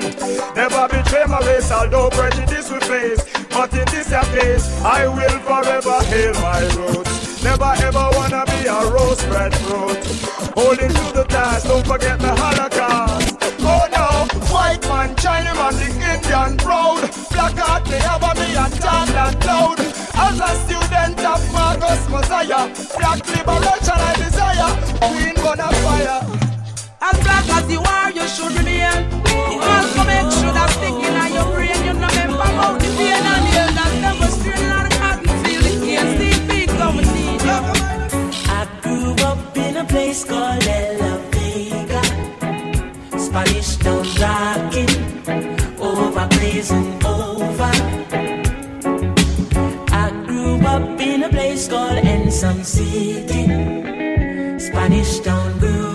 Never betray my race, although prejudice we face. But in this case, I will forever hail my roots. Never ever wanna be a rose bred fruit. Holding to the task, don't forget the Holocaust. Oh no, white man, China man, the Indian proud. Black heart, they have a me and tan and cloud. As a student of Marcus Mosiah, black liberation I Queen gonna fire. As black as you are, you should remain. You also make sure that sticking on your brain. You know remember about the pain and the hell that never strain on the cotton field. It can't stay big, come and you. I grew up in a place called La Vega. Spanish town rocking, over over. I grew up in a place called Ensom City. Spanish town grooving,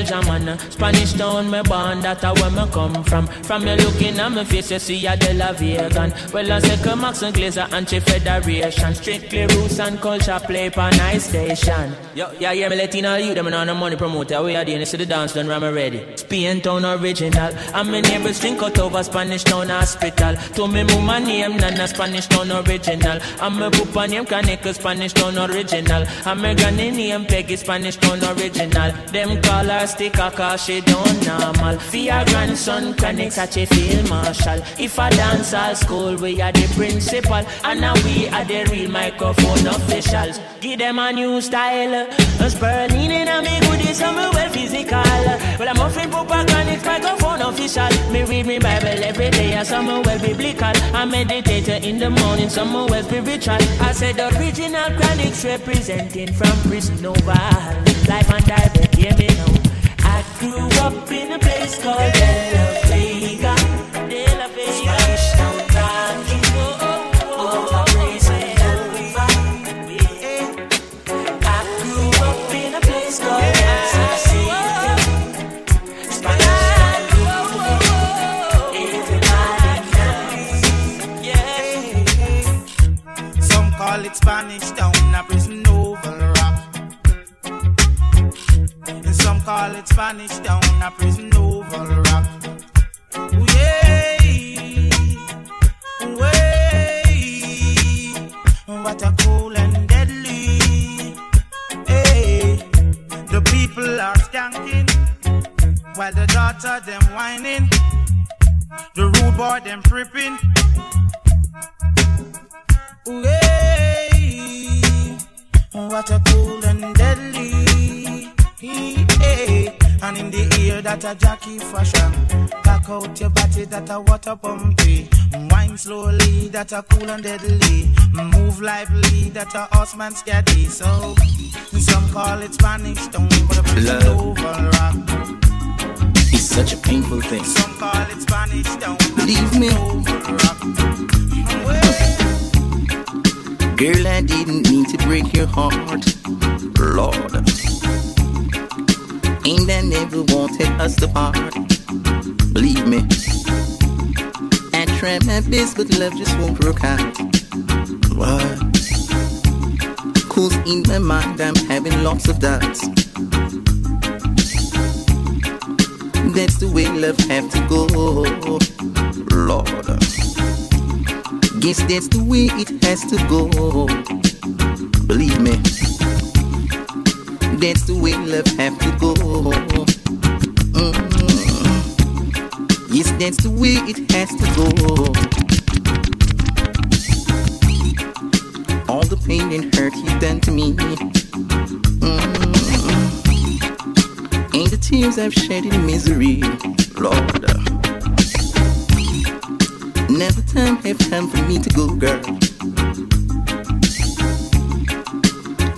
El Jamana. Spanish town, me born, that's where me come from. From me looking at me face, you see a de la vegan. Well, I come Max and Glazer, anti-federation. Strictly roots and culture play for nice station. Yo, yeah, yeah, me Latino you, them on the money promoter. We are doing this to the dance, done ram ready. Spain town original. And my neighbors drink out over Spanish town hospital. To me mama name, Nana Spanish town original. And my papa name, Kaneka Spanish town original. And my granny name, Peggy Spanish town original. Them call her sticker cause she don't normal. For your grandson, Kaneka such a field marshal. If I dance all school, we are the principal. And now we are the real microphone officials. Give them a new style. A Sperling in a me goodies, I'm well physical. Well, I'm offering propaganda, microphone official. Me read me Bible every day, and some well biblical. I meditate in the morning, some well spiritual. I said original chronics representing from Prison Oval. Life and direct, hear me now. Grew up in a place called De call it a water pumpy. Wine slowly that a cool and deadly. Move lively that a horseman steady. So some call it Spanish town, but a prison Love. oval rock. It's such a painful thing. Some call it Spanish town. Believe me. Girl, I didn't mean to break your heart. Lord. Ain't I never wanted us to part. Believe me. Tried my best, but love just won't work out. What? Cause in my mind I'm having lots of doubts. That's the way love have to go, Lord. Guess that's the way it has to go. Believe me, that's the way love have to go. That's the way it has to go. All the pain and hurt you've done to me. Mm. And the tears I've shed in misery, Lord. Now the time have come for me to go, girl.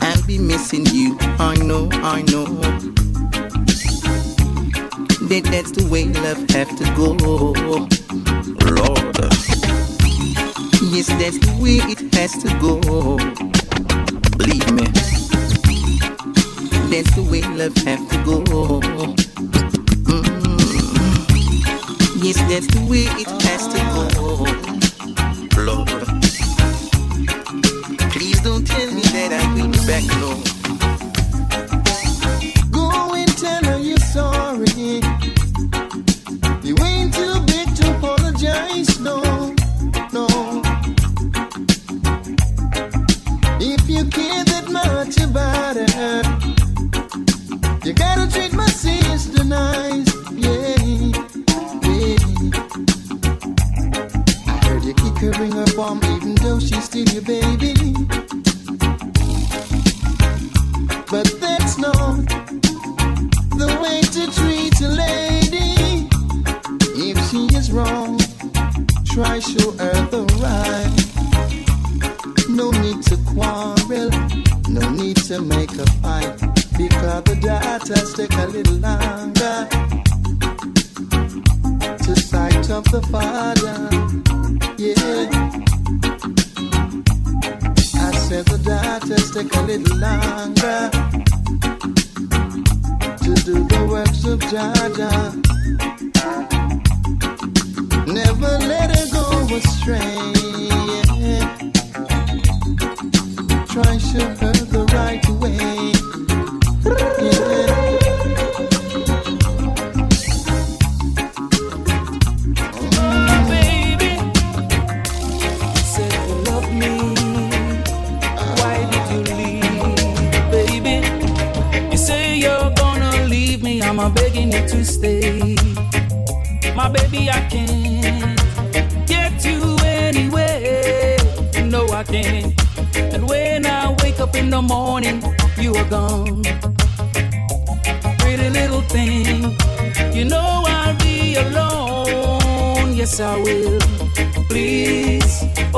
I'll be missing you. I know, I know. That that's the way love have to go,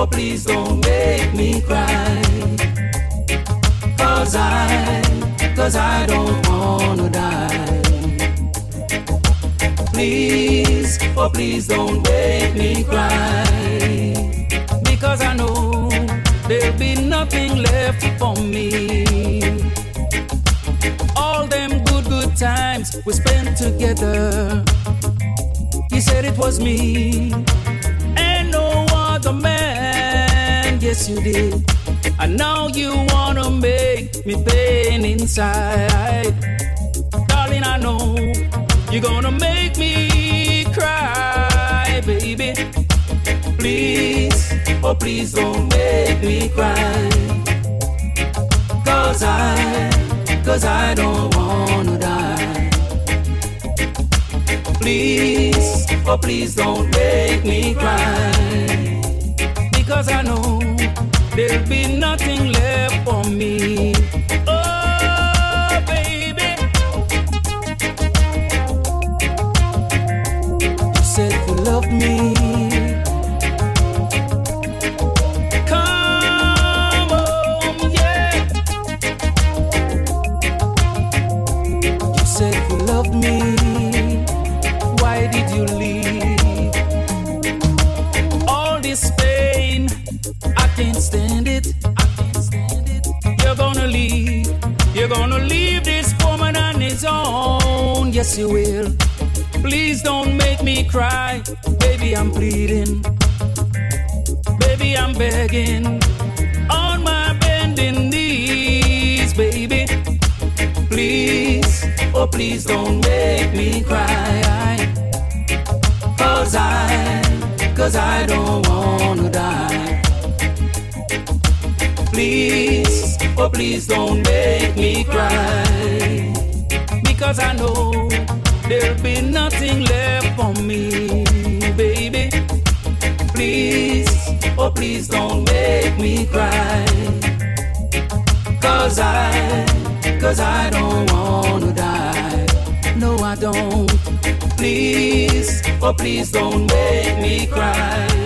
please don't make me cry. Cause I, cause I don't wanna die. Please, oh please don't make me cry. Because I know there'll be nothing left for me. All them good, good times we spent together. He said it was me Yes, you did. And now you wanna make me pain inside. Darling, I know you're gonna make me cry, baby. Please, oh please don't make me cry. Cause I, cause I don't wanna die. Please, oh please don't make me cry. Because I know there'll be nothing left for me. yes you will. Please don't make me cry, baby I'm pleading, baby I'm begging on my bending knees, baby. Please, oh please don't make me cry, cause I, cause I don't wanna die. Please, oh please don't make me cry, because I know there'll be nothing left for me, baby. Please, oh please don't make me cry. Cause I, cause I don't wanna die. No, I don't. Please, oh please don't make me cry.